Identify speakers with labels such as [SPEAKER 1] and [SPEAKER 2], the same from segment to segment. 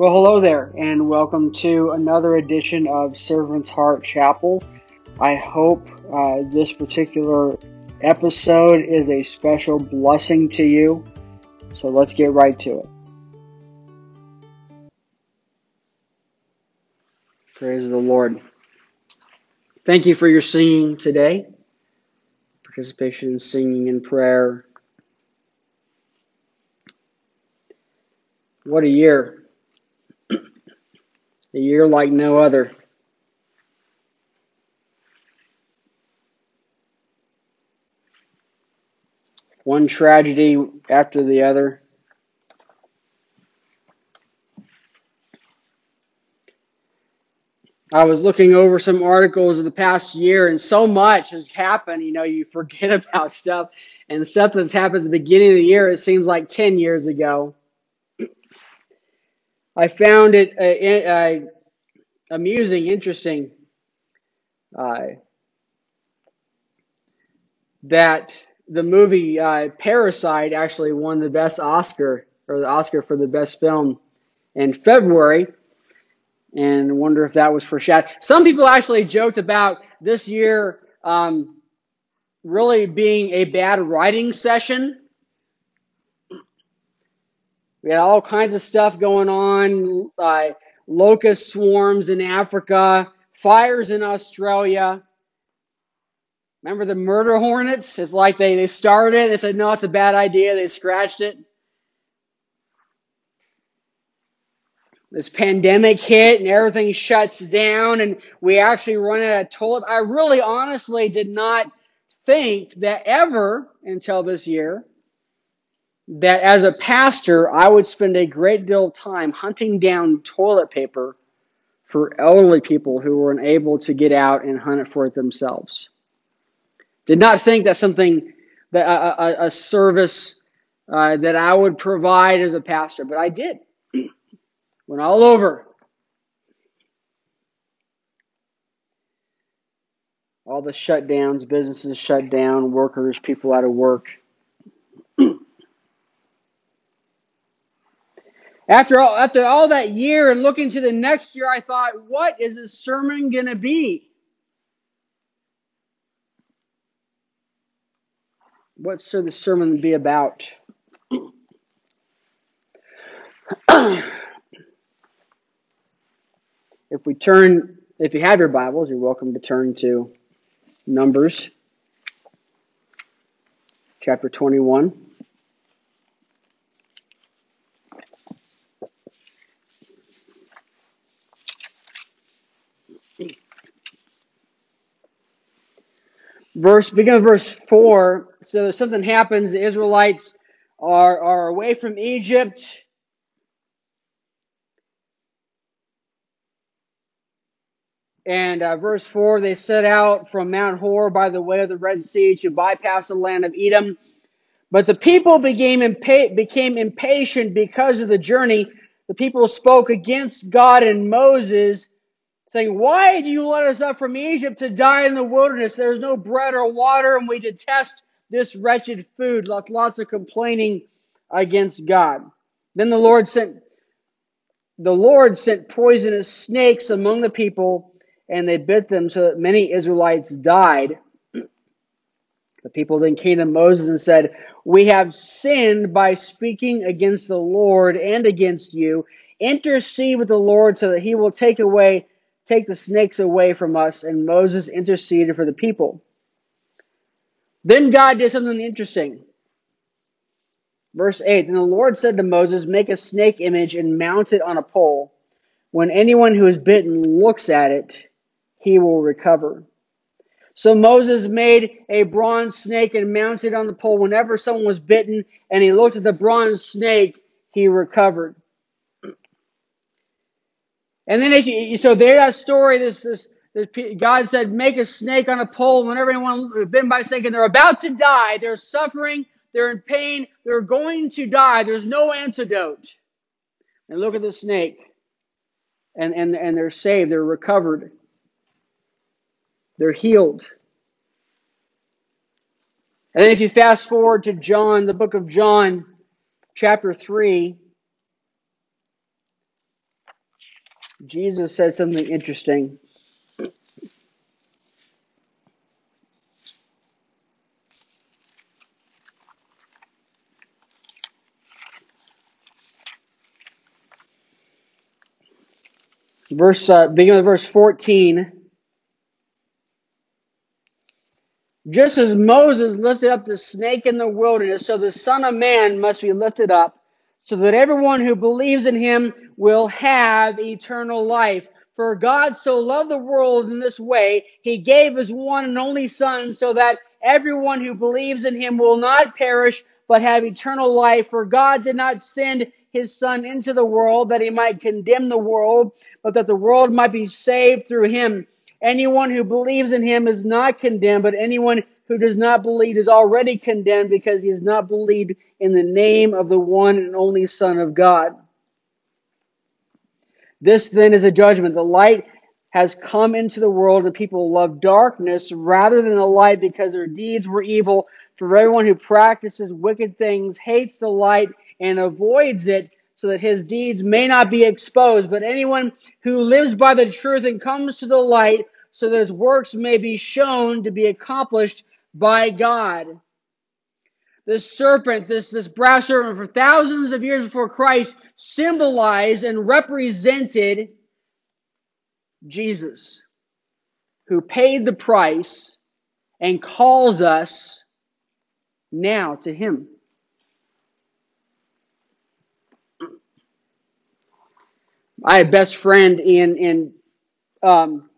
[SPEAKER 1] Well, hello there, and welcome to another edition of Servant's Heart Chapel. I hope uh, this particular episode is a special blessing to you. So let's get right to it. Praise the Lord. Thank you for your singing today, participation in singing and prayer. What a year! A year like no other. One tragedy after the other. I was looking over some articles of the past year, and so much has happened. You know, you forget about stuff, and stuff that's happened at the beginning of the year, it seems like 10 years ago. I found it uh, uh, amusing, interesting uh, that the movie uh, Parasite actually won the best Oscar or the Oscar for the best film in February. And wonder if that was foreshadowed. Some people actually joked about this year um, really being a bad writing session we had all kinds of stuff going on locust swarms in Africa, fires in Australia. Remember the murder hornets? It's like they, they started it, they said, no, it's a bad idea. They scratched it. This pandemic hit and everything shuts down, and we actually run out of toilet. I really honestly did not think that ever until this year that as a pastor, I would spend a great deal of time hunting down toilet paper for elderly people who were unable to get out and hunt it for it themselves. Did not think that something that a, a, a service uh, that I would provide as a pastor, but I did. Went all over. All the shutdowns, businesses shut down, workers, people out of work. After all, after all that year and looking to the next year, I thought, what is this sermon going to be? What's the sermon be about? if we turn, if you have your Bibles, you're welcome to turn to Numbers chapter 21. Verse begin with verse four. So something happens. The Israelites are are away from Egypt. And uh, verse 4 they set out from Mount Hor by the way of the Red Sea to bypass the land of Edom. But the people became, impa- became impatient because of the journey. The people spoke against God and Moses saying, Why do you let us up from Egypt to die in the wilderness? There's no bread or water, and we detest this wretched food. Lots, lots of complaining against God. Then the Lord sent the Lord sent poisonous snakes among the people, and they bit them so that many Israelites died. The people then came to Moses and said, We have sinned by speaking against the Lord and against you. Intercede with the Lord so that he will take away Take the snakes away from us. And Moses interceded for the people. Then God did something interesting. Verse 8 Then the Lord said to Moses, Make a snake image and mount it on a pole. When anyone who is bitten looks at it, he will recover. So Moses made a bronze snake and mounted it on the pole. Whenever someone was bitten and he looked at the bronze snake, he recovered. And then, you, so there's that story. This, this, this, God said, make a snake on a pole. Whenever anyone bitten by a snake and they're about to die, they're suffering, they're in pain, they're going to die. There's no antidote. And look at the snake, and and and they're saved. They're recovered. They're healed. And then, if you fast forward to John, the book of John, chapter three. Jesus said something interesting. Verse uh, beginning of verse 14. Just as Moses lifted up the snake in the wilderness, so the Son of Man must be lifted up, so that everyone who believes in him will have eternal life. For God so loved the world in this way, he gave his one and only Son, so that everyone who believes in him will not perish, but have eternal life. For God did not send his Son into the world that he might condemn the world, but that the world might be saved through him. Anyone who believes in him is not condemned, but anyone who does not believe is already condemned because he has not believed in the name of the one and only Son of God. This then is a judgment. The light has come into the world, and people love darkness rather than the light because their deeds were evil. For everyone who practices wicked things hates the light and avoids it so that his deeds may not be exposed. But anyone who lives by the truth and comes to the light, so that his works may be shown to be accomplished by God. This serpent, this, this brass serpent, for thousands of years before Christ, symbolized and represented Jesus, who paid the price and calls us now to him. I had a best friend in in um,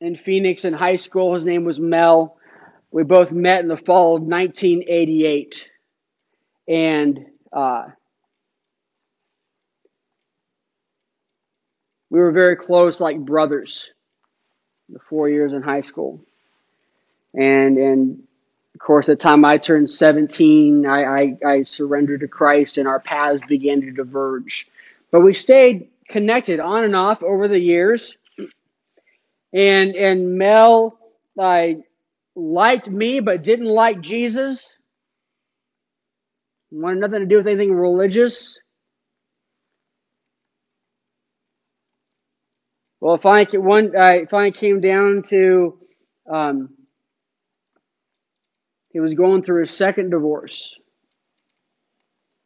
[SPEAKER 1] in Phoenix in high school. His name was Mel. We both met in the fall of 1988, and uh, we were very close, like brothers. The four years in high school, and and of course, at the time I turned 17, I, I, I surrendered to Christ, and our paths began to diverge. But we stayed connected on and off over the years. And and Mel I liked me but didn't like Jesus. Wanted nothing to do with anything religious. Well, if finally one I finally came down to um, he was going through his second divorce,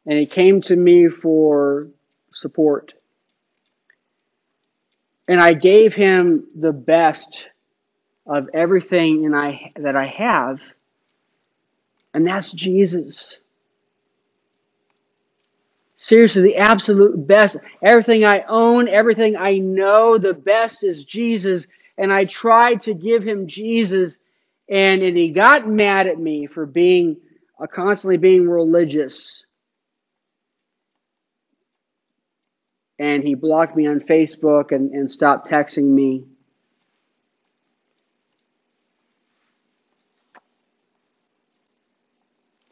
[SPEAKER 1] and he came to me for support. And I gave him the best of everything and I, that I have, and that's Jesus. Seriously, the absolute best. Everything I own, everything I know, the best is Jesus. And I tried to give him Jesus, and, and he got mad at me for being uh, constantly being religious. And he blocked me on Facebook and, and stopped texting me.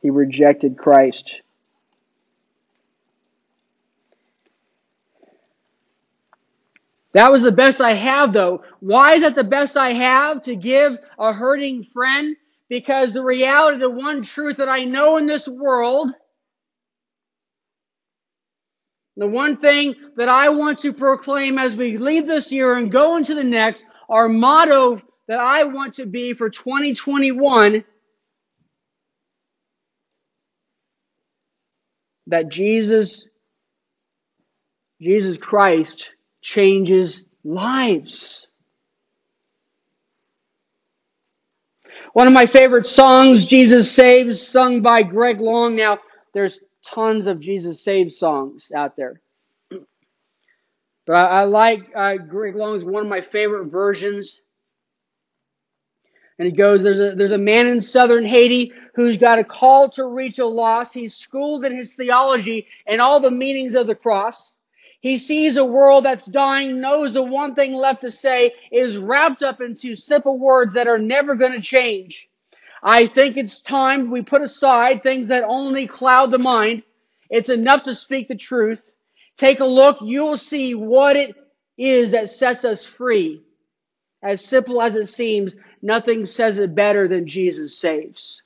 [SPEAKER 1] He rejected Christ. That was the best I have, though. Why is that the best I have? To give a hurting friend? Because the reality, the one truth that I know in this world, the one thing that I want to proclaim as we leave this year and go into the next, our motto that I want to be for 2021 that Jesus Jesus Christ changes lives. One of my favorite songs, Jesus Saves, sung by Greg Long. Now, there's tons of Jesus Saves songs out there. But I, I like uh, Greg Long's one of my favorite versions. And he goes, there's a, there's a man in southern Haiti who's got a call to reach a loss. He's schooled in his theology and all the meanings of the cross. He sees a world that's dying, knows the one thing left to say is wrapped up into simple words that are never going to change. I think it's time we put aside things that only cloud the mind. It's enough to speak the truth. Take a look. You'll see what it is that sets us free. As simple as it seems, nothing says it better than Jesus saves.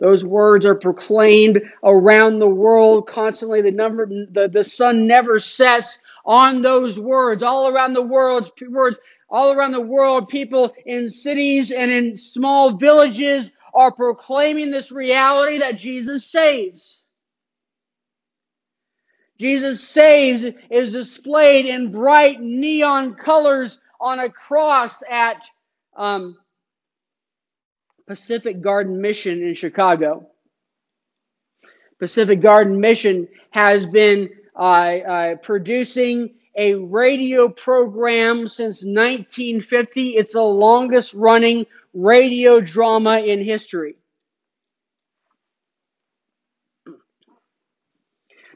[SPEAKER 1] Those words are proclaimed around the world constantly. The number, the, the sun never sets on those words. All around the world, words, all around the world, people in cities and in small villages are proclaiming this reality that Jesus saves. Jesus saves is displayed in bright neon colors on a cross at um, Pacific Garden Mission in Chicago. Pacific Garden Mission has been uh, uh, producing a radio program since 1950. It's the longest running radio drama in history.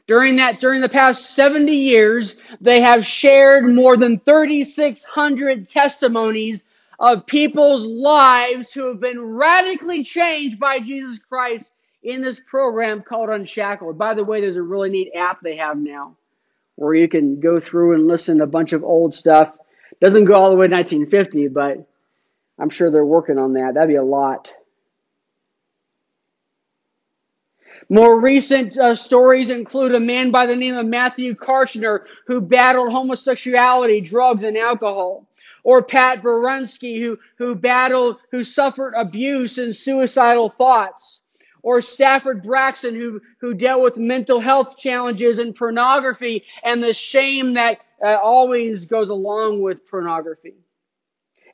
[SPEAKER 1] During that, during the past 70 years, they have shared more than 3,600 testimonies of people's lives who have been radically changed by Jesus Christ in this program called Unshackled. By the way, there's a really neat app they have now where you can go through and listen to a bunch of old stuff. Doesn't go all the way to 1950, but I'm sure they're working on that. That'd be a lot. More recent uh, stories include a man by the name of Matthew Karchner who battled homosexuality, drugs, and alcohol. Or Pat Barunsky who, who battled, who suffered abuse and suicidal thoughts. Or Stafford Braxton who, who dealt with mental health challenges and pornography and the shame that uh, always goes along with pornography.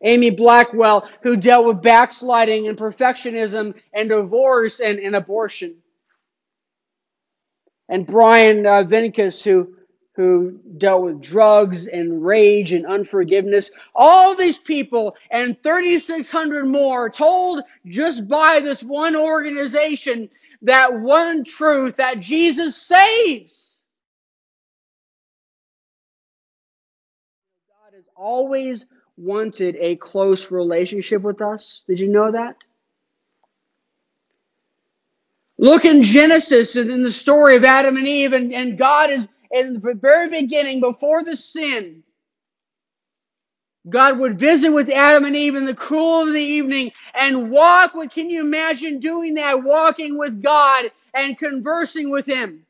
[SPEAKER 1] Amy Blackwell, who dealt with backsliding and perfectionism and divorce and, and abortion and Brian uh, who who dealt with drugs and rage and unforgiveness. All these people and 3,600 more told just by this one organization that one truth that Jesus saves. God has always wanted a close relationship with us. Did you know that? Look in Genesis and in the story of Adam and Eve, and, and God is in the very beginning, before the sin, God would visit with Adam and Eve in the cool of the evening and walk with, can you imagine doing that? Walking with God and conversing with Him.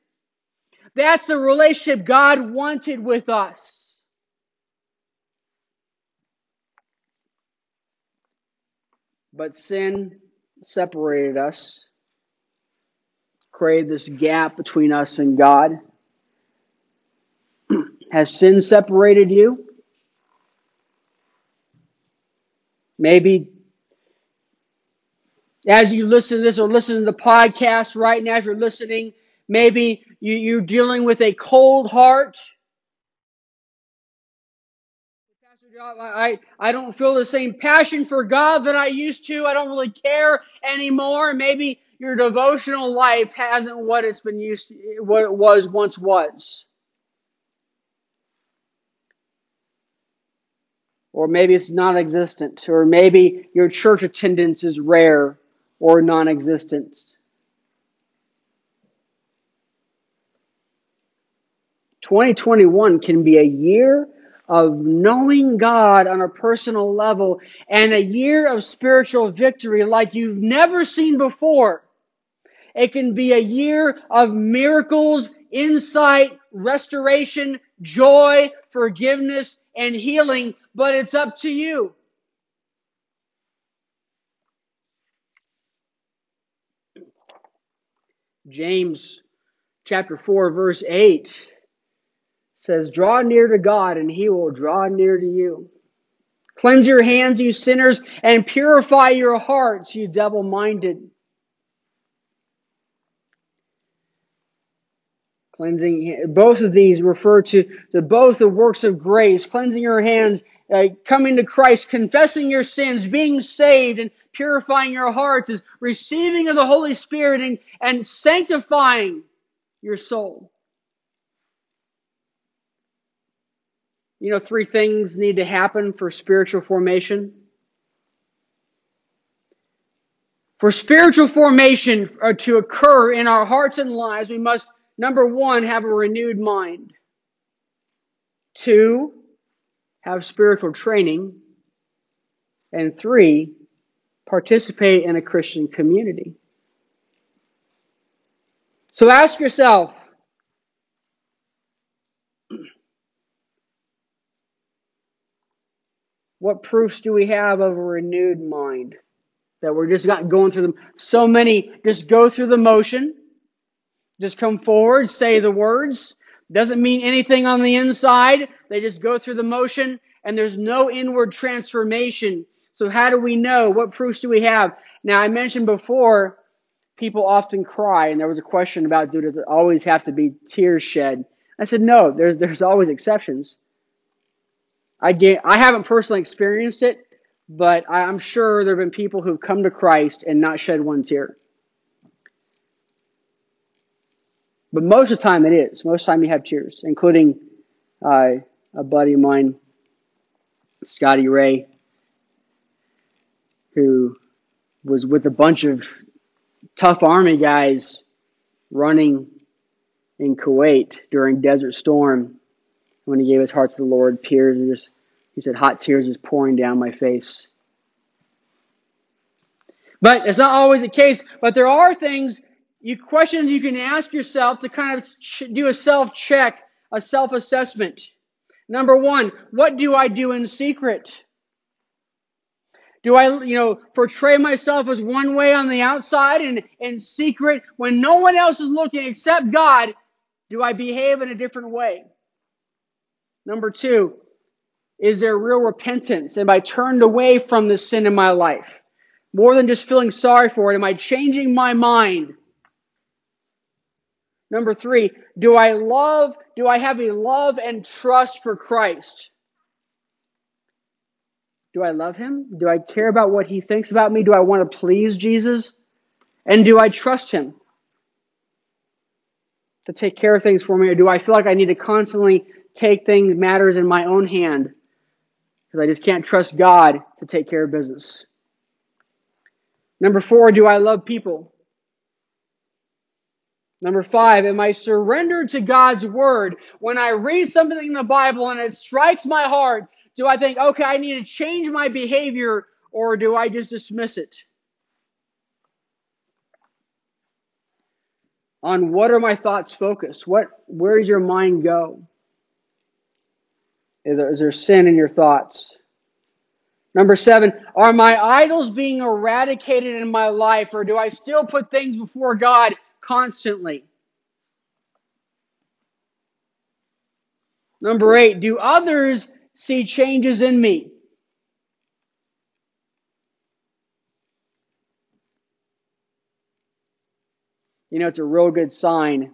[SPEAKER 1] That's the relationship God wanted with us. But sin separated us created this gap between us and God? Has sin separated you? Maybe as you listen to this or listen to the podcast right now, if you're listening, maybe you, you're dealing with a cold heart. I, I don't feel the same passion for God that I used to. I don't really care anymore. Maybe your devotional life hasn't what it's been used to, what it was once was. Or maybe it's non existent, or maybe your church attendance is rare or non existent. Twenty twenty one can be a year of knowing God on a personal level and a year of spiritual victory like you've never seen before. It can be a year of miracles, insight, restoration, joy, forgiveness, and healing, but it's up to you. James chapter 4, verse 8 says, Draw near to God, and he will draw near to you. Cleanse your hands, you sinners, and purify your hearts, you double minded. Cleansing, both of these refer to, to both the works of grace, cleansing your hands, uh, coming to Christ, confessing your sins, being saved, and purifying your hearts is receiving of the Holy Spirit and, and sanctifying your soul. You know, three things need to happen for spiritual formation. For spiritual formation uh, to occur in our hearts and lives, we must Number one, have a renewed mind. Two, have spiritual training. And three, participate in a Christian community. So ask yourself what proofs do we have of a renewed mind? That we're just not going through them. So many just go through the motion, just come forward, say the words, doesn't mean anything on the inside. They just go through the motion and there's no inward transformation. So how do we know? What proofs do we have? Now I mentioned before people often cry and there was a question about do does it always have to be tears shed? I said no, there's there's always exceptions. I get, I haven't personally experienced it, but I'm sure there have been people who've come to Christ and not shed one tear. But most of the time it is. Most of the time you have tears, including uh, a buddy of mine, Scotty Ray, who was with a bunch of tough army guys running in Kuwait during Desert Storm. When he gave his heart to the Lord, tears just he said, hot tears is pouring down my face. But it's not always the case. But there are things you questions you can ask yourself to kind of do a self check, a self assessment. Number one, what do I do in secret? Do I, you know, portray myself as one way on the outside and in secret when no one else is looking except God? Do I behave in a different way? Number two, is there real repentance? Am I turned away from the sin in my life? More than just feeling sorry for it, am I changing my mind? Number three, do I love, do I have a love and trust for Christ? Do I love him? Do I care about what he thinks about me? Do I want to please Jesus? And do I trust him to take care of things for me? Or do I feel like I need to constantly take things, matters in my own hand? Because I just can't trust God to take care of business. Number four, do I love people? Number five, am I surrendered to God's word? When I read something in the Bible and it strikes my heart, do I think, okay, I need to change my behavior, or do I just dismiss it? On what are my thoughts focused? What where does your mind go? Is there, is there sin in your thoughts? Number seven, are my idols being eradicated in my life, or do I still put things before God constantly. Number eight, do others see changes in me? You know, it's a real good sign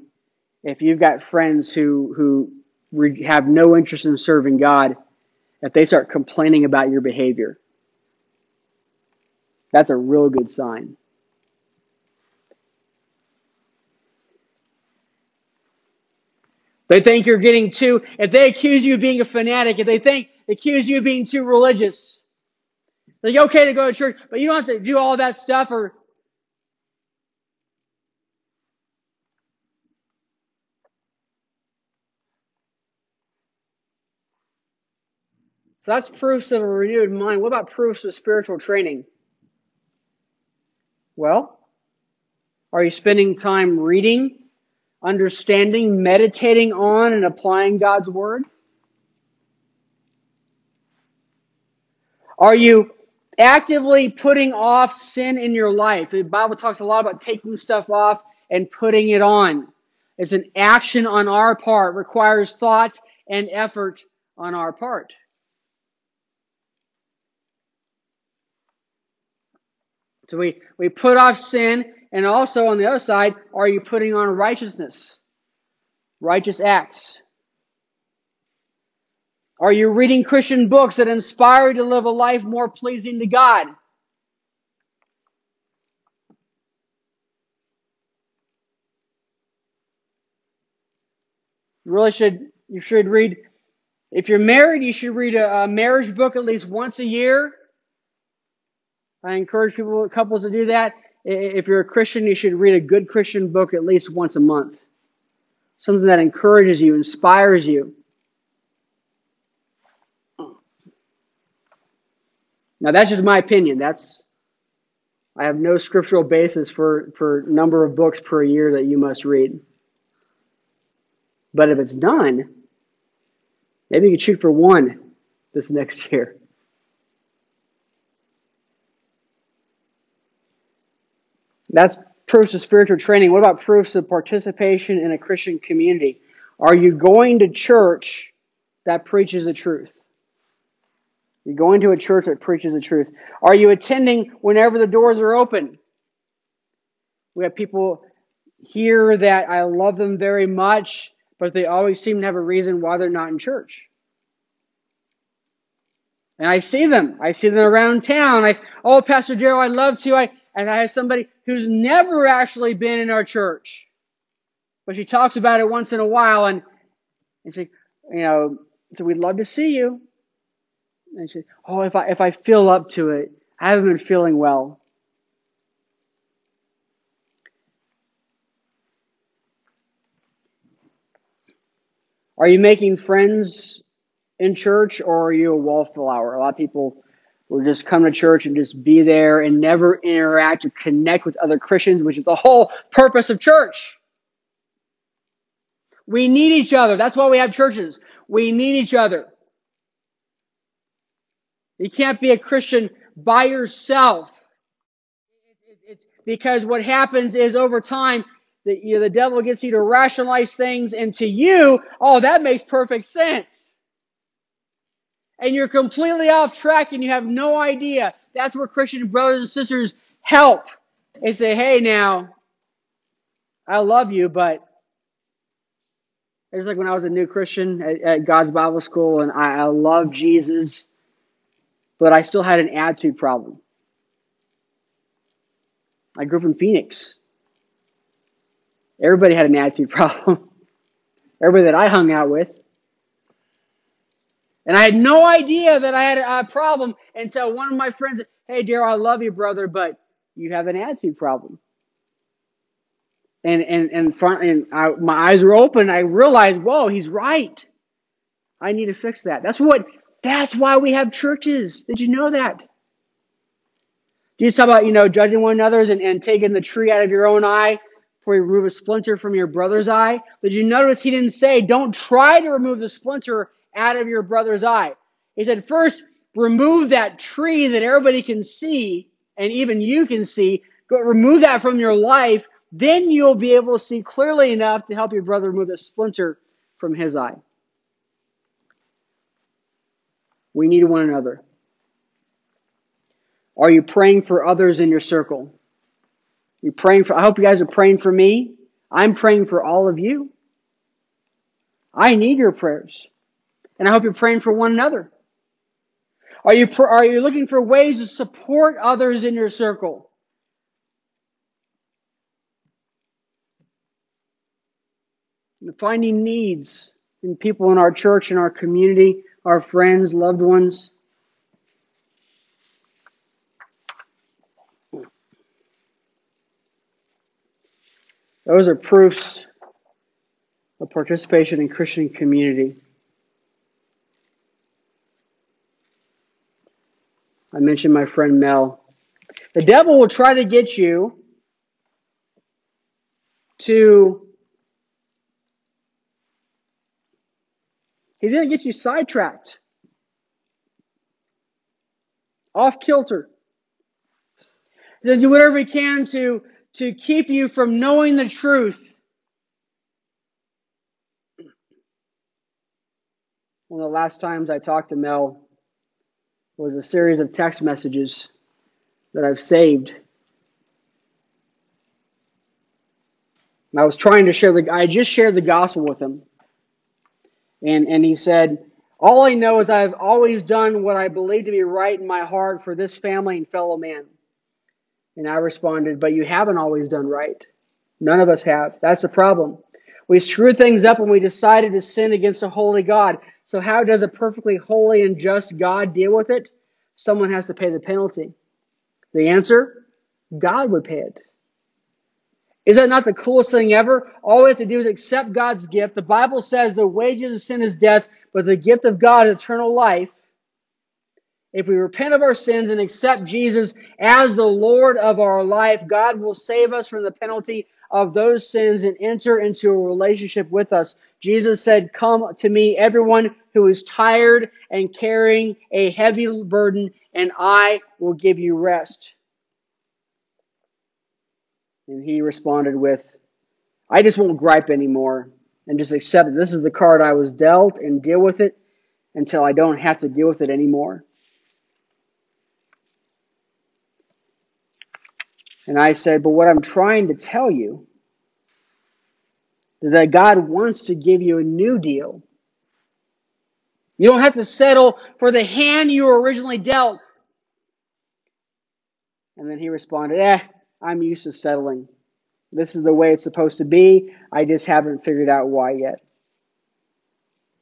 [SPEAKER 1] if you've got friends who who have no interest in serving God, if they start complaining about your behavior. That's a real good sign. They think you're getting too, if they accuse you of being a fanatic, if they think, accuse you of being too religious, like, okay to go to church, but you don't have to do all that stuff or, So that's proofs of a renewed mind. What about proofs of spiritual training? Well, are you spending time reading understanding, meditating on, and applying God's Word? Are you actively putting off sin in your life? The Bible talks a lot about taking stuff off and putting it on. It's an action on our part, requires thought and effort on our part. So we, we put off sin and also on the other side, are you putting on righteousness? Righteous acts. Are you reading Christian books that inspire you to live a life more pleasing to God? You really should you should read if you're married, you should read a, a marriage book at least once a year. I encourage people couples to do that if you're a Christian, you should read a good Christian book at least once a month. Something that encourages you, inspires you. Now, that's just my opinion. That's I have no scriptural basis for, for number of books per year that you must read. But if it's done, maybe you could shoot for one this next year. That's proofs of spiritual training. What about proofs of participation in a Christian community? Are you going to church that preaches the truth? You're going to a church that preaches the truth. Are you attending whenever the doors are open? We have people here that I love them very much, but they always seem to have a reason why they're not in church. And I see them. I see them around town. I, oh, Pastor Daryl, I'd love to. I, and I have somebody who's never actually been in our church, but she talks about it once in a while, and and she, you know, so we'd love to see you. And she, oh, if I if I feel up to it, I haven't been feeling well. Are you making friends in church, or are you a wallflower? A lot of people will just come to church and just be there and never interact or connect with other Christians, which is the whole purpose of church. We need each other. That's why we have churches. We need each other. You can't be a Christian by yourself. It's because what happens is over time, the, you know, the devil gets you to rationalize things, and to you, oh, that makes perfect sense and you're completely off track and you have no idea. That's where Christian brothers and sisters help and say, hey, now, I love you, but it's like when I was a new Christian at, at God's Bible School and I, I love Jesus, but I still had an attitude problem. I grew up in Phoenix. Everybody had an attitude problem. Everybody that I hung out with. And I had no idea that I had a problem until one of my friends said, Hey, Daryl, I love you, brother, but you have an attitude problem. And and and, front, and I, my eyes were open. I realized, whoa, he's right. I need to fix that. That's what. That's why we have churches. Did you know that? Jesus talk about you know judging one another and, and taking the tree out of your own eye before you remove a splinter from your brother's eye. Did you notice he didn't say don't try to remove the splinter out of your brother's eye. He said, first, remove that tree that everybody can see, and even you can see. Go, remove that from your life. Then you'll be able to see clearly enough to help your brother remove a splinter from his eye. We need one another. Are you praying for others in your circle? You praying for I hope you guys are praying for me. I'm praying for all of you. I need your prayers. And I hope you're praying for one another. Are you, are you looking for ways to support others in your circle? Finding needs in people in our church, in our community, our friends, loved ones. Those are proofs of participation in Christian community. I mentioned my friend Mel. The devil will try to get you to. He's going to get you sidetracked, off kilter. He's going to do whatever he can to, to keep you from knowing the truth. One of the last times I talked to Mel, was a series of text messages that I've saved. I was trying to share the I just shared the gospel with him. And and he said, All I know is I've always done what I believe to be right in my heart for this family and fellow man. And I responded, But you haven't always done right. None of us have. That's the problem. We screwed things up when we decided to sin against a holy God. So, how does a perfectly holy and just God deal with it? Someone has to pay the penalty. The answer God would pay it. Is that not the coolest thing ever? All we have to do is accept God's gift. The Bible says the wages of sin is death, but the gift of God is eternal life. If we repent of our sins and accept Jesus as the Lord of our life, God will save us from the penalty of those sins and enter into a relationship with us. Jesus said, Come to me, everyone who is tired and carrying a heavy burden, and I will give you rest. And he responded with, I just won't gripe anymore and just accept it. This is the card I was dealt and deal with it until I don't have to deal with it anymore. And I said, But what I'm trying to tell you is that God wants to give you a new deal. You don't have to settle for the hand you were originally dealt. And then he responded, Eh, I'm used to settling. This is the way it's supposed to be. I just haven't figured out why yet.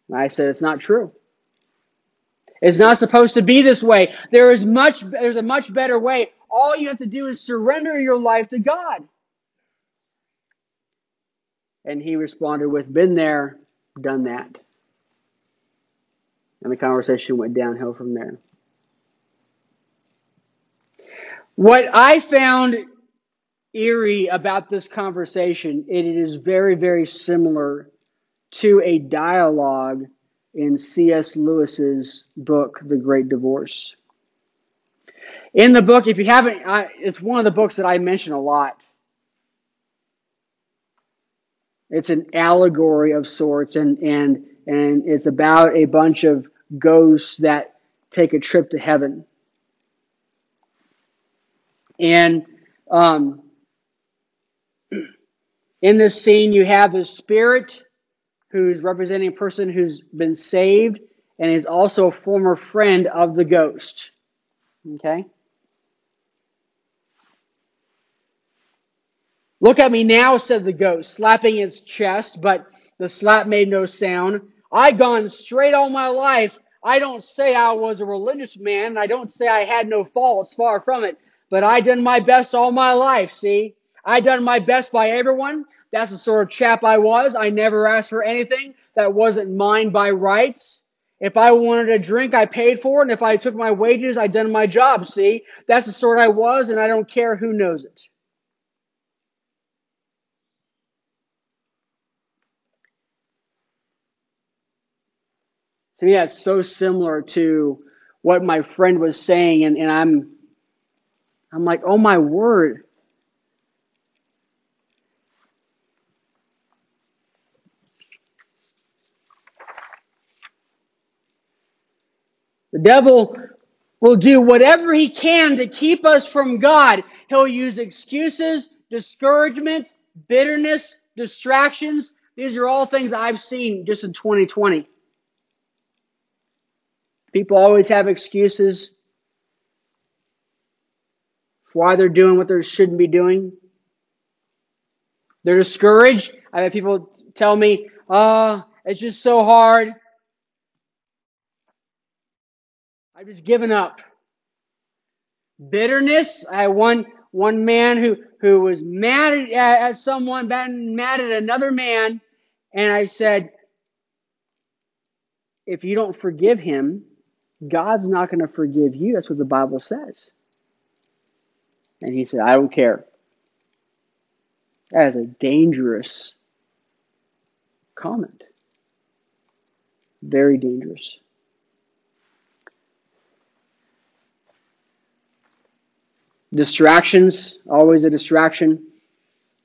[SPEAKER 1] And I said, It's not true. It's not supposed to be this way. There is much there's a much better way. All you have to do is surrender your life to God. And he responded with, Been there, done that. And the conversation went downhill from there. What I found eerie about this conversation, it is very, very similar to a dialogue in C.S. Lewis's book, The Great Divorce. In the book, if you haven't, I, it's one of the books that I mention a lot. It's an allegory of sorts, and and and it's about a bunch of ghosts that take a trip to heaven. And um, in this scene, you have the spirit who's representing a person who's been saved and is also a former friend of the ghost. Okay? Look at me now, said the ghost, slapping its chest, but the slap made no sound. I've gone straight all my life. I don't say I was a religious man. I don't say I had no faults, far from it. But I done my best all my life, see? I done my best by everyone. That's the sort of chap I was. I never asked for anything that wasn't mine by rights. If I wanted a drink, I paid for it. And if I took my wages, I done my job. See, that's the sort I was, and I don't care who knows it. To me, that's so similar to what my friend was saying, and, and I'm I'm like, oh my word. The devil will do whatever he can to keep us from God. He'll use excuses, discouragement, bitterness, distractions. These are all things I've seen just in 2020. People always have excuses for why they're doing what they shouldn't be doing. They're discouraged. I have people tell me, oh, it's just so hard. I've just given up. Bitterness. I had one one man who who was mad at, at someone, mad at another man, and I said, if you don't forgive him, God's not going to forgive you. That's what the Bible says. And he said, I don't care. That is a dangerous comment. Very dangerous. Distractions, always a distraction.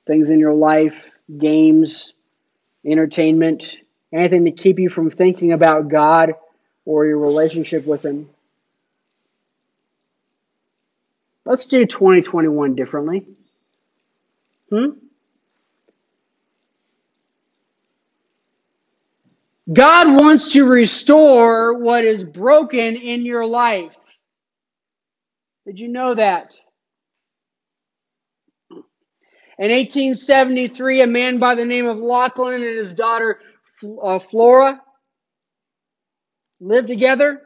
[SPEAKER 1] Things in your life, games, entertainment, anything to keep you from thinking about God or your relationship with Him. Let's do 2021 differently. Hmm? God wants to restore what is broken in your life. Did you know that? In 1873, a man by the name of Lachlan and his daughter uh, Flora lived together.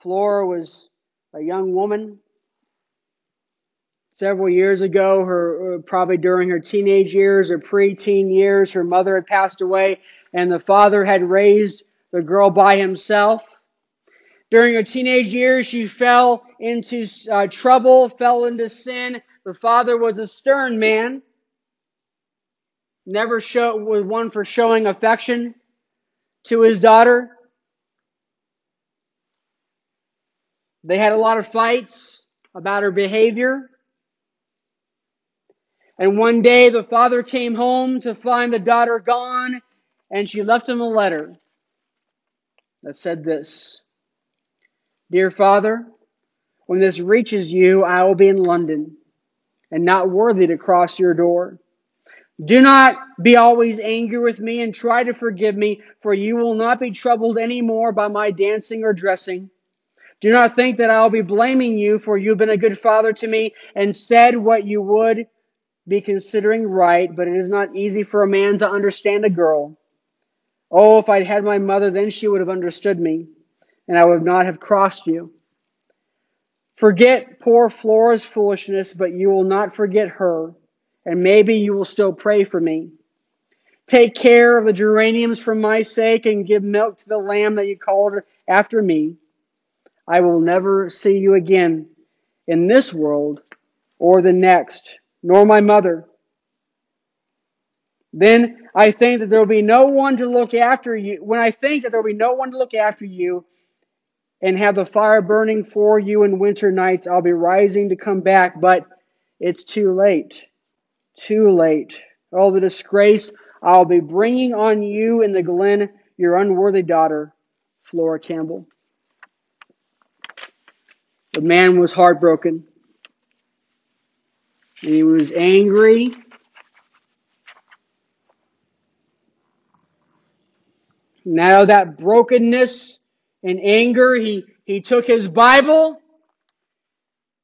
[SPEAKER 1] Flora was a young woman. Several years ago, her uh, probably during her teenage years or pre-teen years, her mother had passed away, and the father had raised the girl by himself. During her teenage years, she fell into uh, trouble, fell into sin. Her father was a stern man, never show, was one for showing affection to his daughter. They had a lot of fights about her behavior. And one day the father came home to find the daughter gone, and she left him a letter that said this Dear Father, when this reaches you, I will be in London and not worthy to cross your door. Do not be always angry with me and try to forgive me, for you will not be troubled any more by my dancing or dressing. Do not think that I will be blaming you, for you've been a good father to me and said what you would be considering right, but it is not easy for a man to understand a girl. Oh, if I'd had my mother, then she would have understood me, and I would not have crossed you. Forget poor Flora's foolishness, but you will not forget her, and maybe you will still pray for me. Take care of the geraniums for my sake, and give milk to the lamb that you called after me. I will never see you again in this world or the next nor my mother. Then I think that there will be no one to look after you. When I think that there will be no one to look after you and have the fire burning for you in winter nights, I'll be rising to come back, but it's too late. Too late. All the disgrace I'll be bringing on you in the glen, your unworthy daughter, Flora Campbell. The man was heartbroken he was angry. Now that brokenness and anger, he, he took his Bible,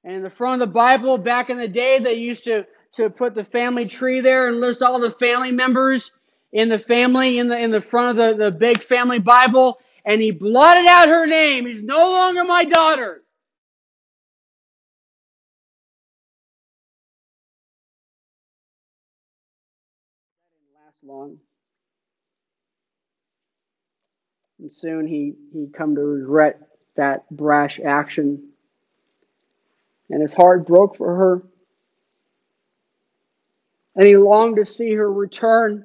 [SPEAKER 1] and in the front of the Bible, back in the day, they used to, to put the family tree there and list all the family members in the family in the in the front of the, the big family Bible, and he blotted out her name. He's no longer my daughter. long. And soon he, he'd come to regret that brash action. And his heart broke for her. And he longed to see her return.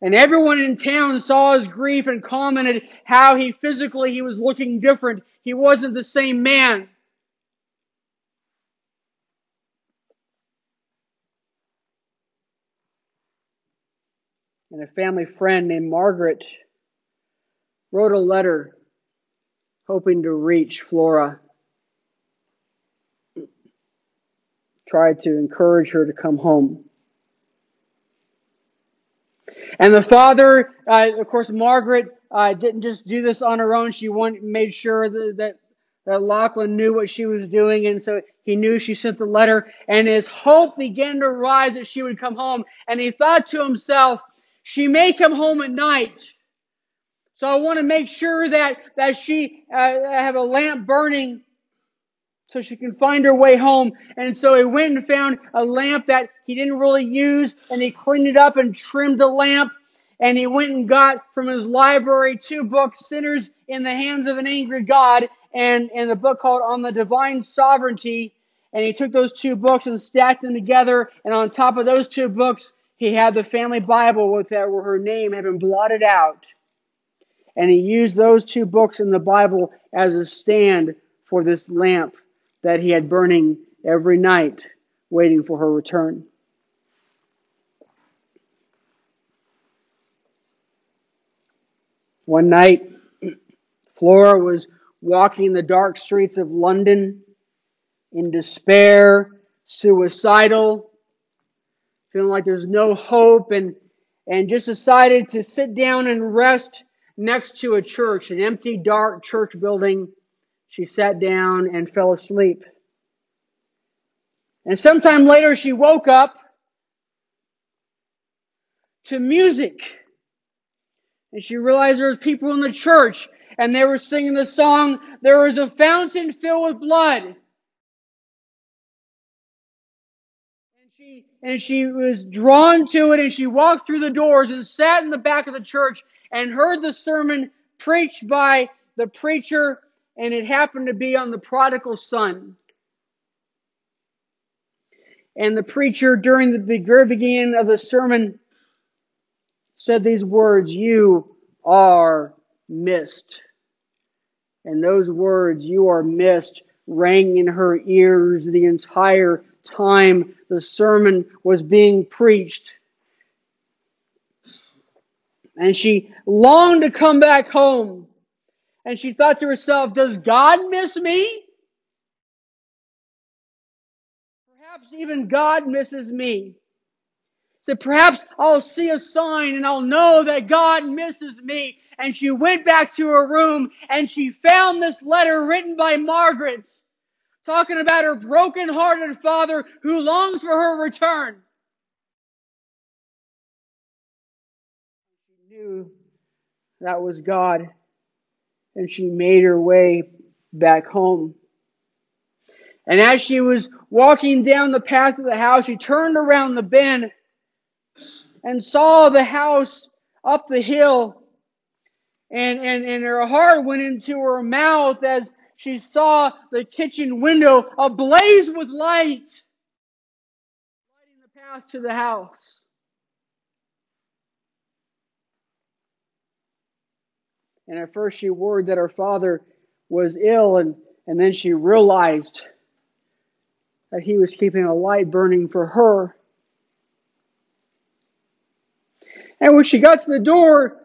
[SPEAKER 1] And everyone in town saw his grief and commented how he physically he was looking different. He wasn't the same man. And a family friend named Margaret wrote a letter hoping to reach Flora. Tried to encourage her to come home. And the father, uh, of course, Margaret uh, didn't just do this on her own. She made sure that, that, that Lachlan knew what she was doing, and so he knew she sent the letter. And his hope began to rise that she would come home. And he thought to himself, she may come home at night. So I want to make sure that, that she uh, have a lamp burning so she can find her way home. And so he went and found a lamp that he didn't really use and he cleaned it up and trimmed the lamp. And he went and got from his library two books, Sinners in the Hands of an Angry God and, and a book called On the Divine Sovereignty. And he took those two books and stacked them together. And on top of those two books, he had the family Bible with that where her name had been blotted out. And he used those two books in the Bible as a stand for this lamp that he had burning every night, waiting for her return. One night, Flora was walking the dark streets of London in despair, suicidal, feeling like there's no hope and and just decided to sit down and rest next to a church, an empty, dark church building. She sat down and fell asleep. And sometime later, she woke up to music. And she realized there was people in the church and they were singing the song, There is a fountain filled with blood. And she was drawn to it and she walked through the doors and sat in the back of the church and heard the sermon preached by the preacher, and it happened to be on the prodigal son. And the preacher, during the very beginning of the sermon, said these words You are missed. And those words, You are missed, rang in her ears the entire time the sermon was being preached. And she longed to come back home. And she thought to herself, Does God miss me? Perhaps even God misses me. So perhaps I'll see a sign and I'll know that God misses me. And she went back to her room and she found this letter written by Margaret talking about her broken-hearted father who longs for her return. She knew that was God, and she made her way back home. And as she was walking down the path of the house, she turned around the bend and saw the house up the hill. And, and, and her heart went into her mouth as she saw the kitchen window ablaze with light, lighting the path to the house. And at first she worried that her father was ill, and, and then she realized that he was keeping a light burning for her. And when she got to the door,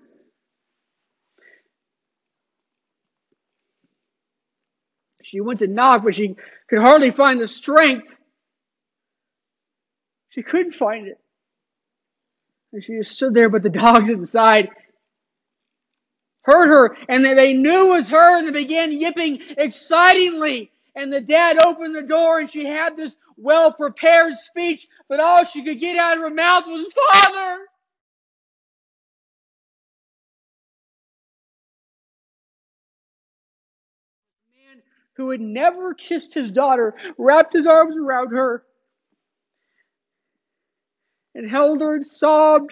[SPEAKER 1] She went to knock, but she could hardly find the strength. She couldn't find it. And she just stood there, but the dogs inside heard her, and they knew it was her, and they began yipping excitingly. And the dad opened the door, and she had this well prepared speech, but all she could get out of her mouth was, Father! Who had never kissed his daughter, wrapped his arms around her and held her and sobbed.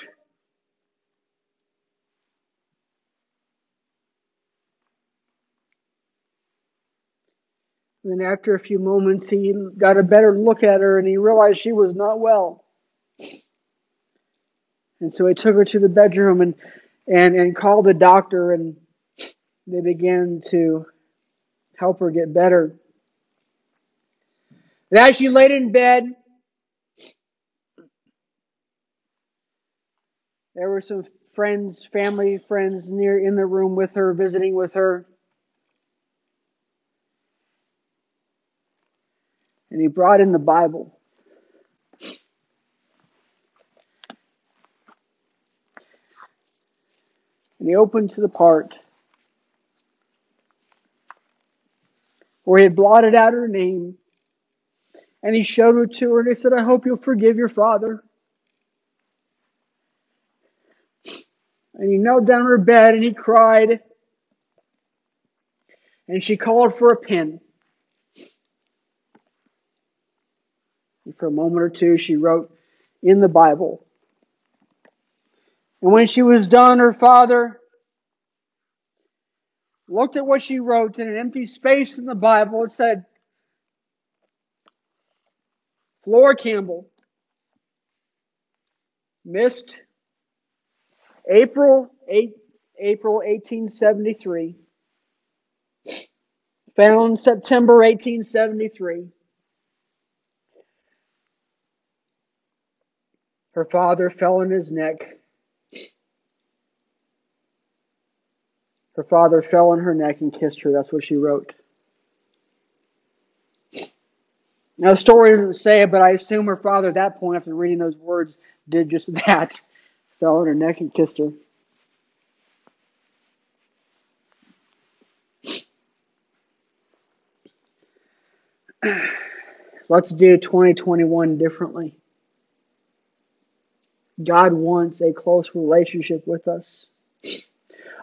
[SPEAKER 1] And then, after a few moments, he got a better look at her and he realized she was not well. And so he took her to the bedroom and, and, and called the doctor, and they began to help her get better. And as she laid in bed, there were some friends, family friends near in the room with her, visiting with her. And he brought in the Bible. And he opened to the part where he had blotted out her name. And he showed her to her and he said, I hope you'll forgive your father. And he knelt down on her bed and he cried. And she called for a pen. And for a moment or two, she wrote in the Bible. And when she was done, her father looked at what she wrote in an empty space in the Bible. It said, Flora Campbell, missed April 8, April 1873, found September 1873. Her father fell on his neck Her father fell on her neck and kissed her. That's what she wrote. Now, the story doesn't say it, but I assume her father at that point, after reading those words, did just that. Fell on her neck and kissed her. Let's do 2021 differently. God wants a close relationship with us.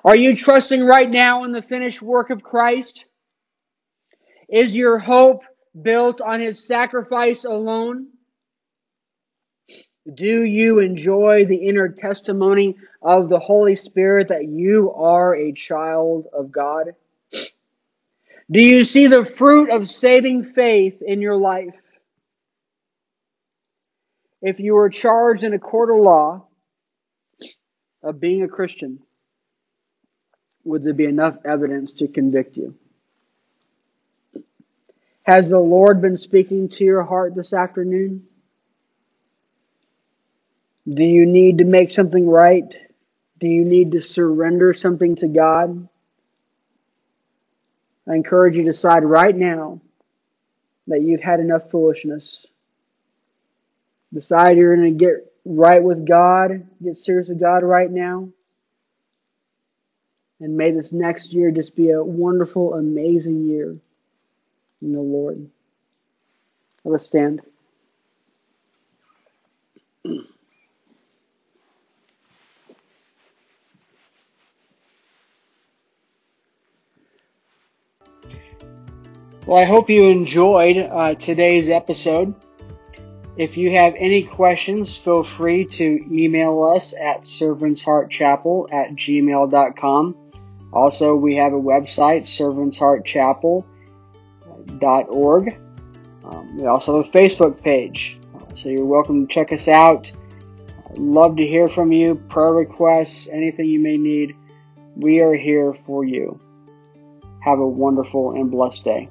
[SPEAKER 1] Are you trusting right now in the finished work of Christ? Is your hope built on his sacrifice alone? Do you enjoy the inner testimony of the Holy Spirit that you are a child of God? Do you see the fruit of saving faith in your life? If you were charged in a court of law of being a Christian, would there be enough evidence to convict you? Has the Lord been speaking to your heart this afternoon? Do you need to make something right? Do you need to surrender something to God? I encourage you to decide right now that you've had enough foolishness. Decide you're going to get right with God, get serious with God right now. And may this next year just be a wonderful, amazing year in the Lord. Let's stand. Well, I hope you enjoyed uh, today's episode. If you have any questions, feel free to email us at servantsheartchapel at gmail.com. Also, we have a website, servantsheartchapel.org. Um, we also have a Facebook page, so you're welcome to check us out. I'd love to hear from you, prayer requests, anything you may need. We are here for you. Have a wonderful and blessed day.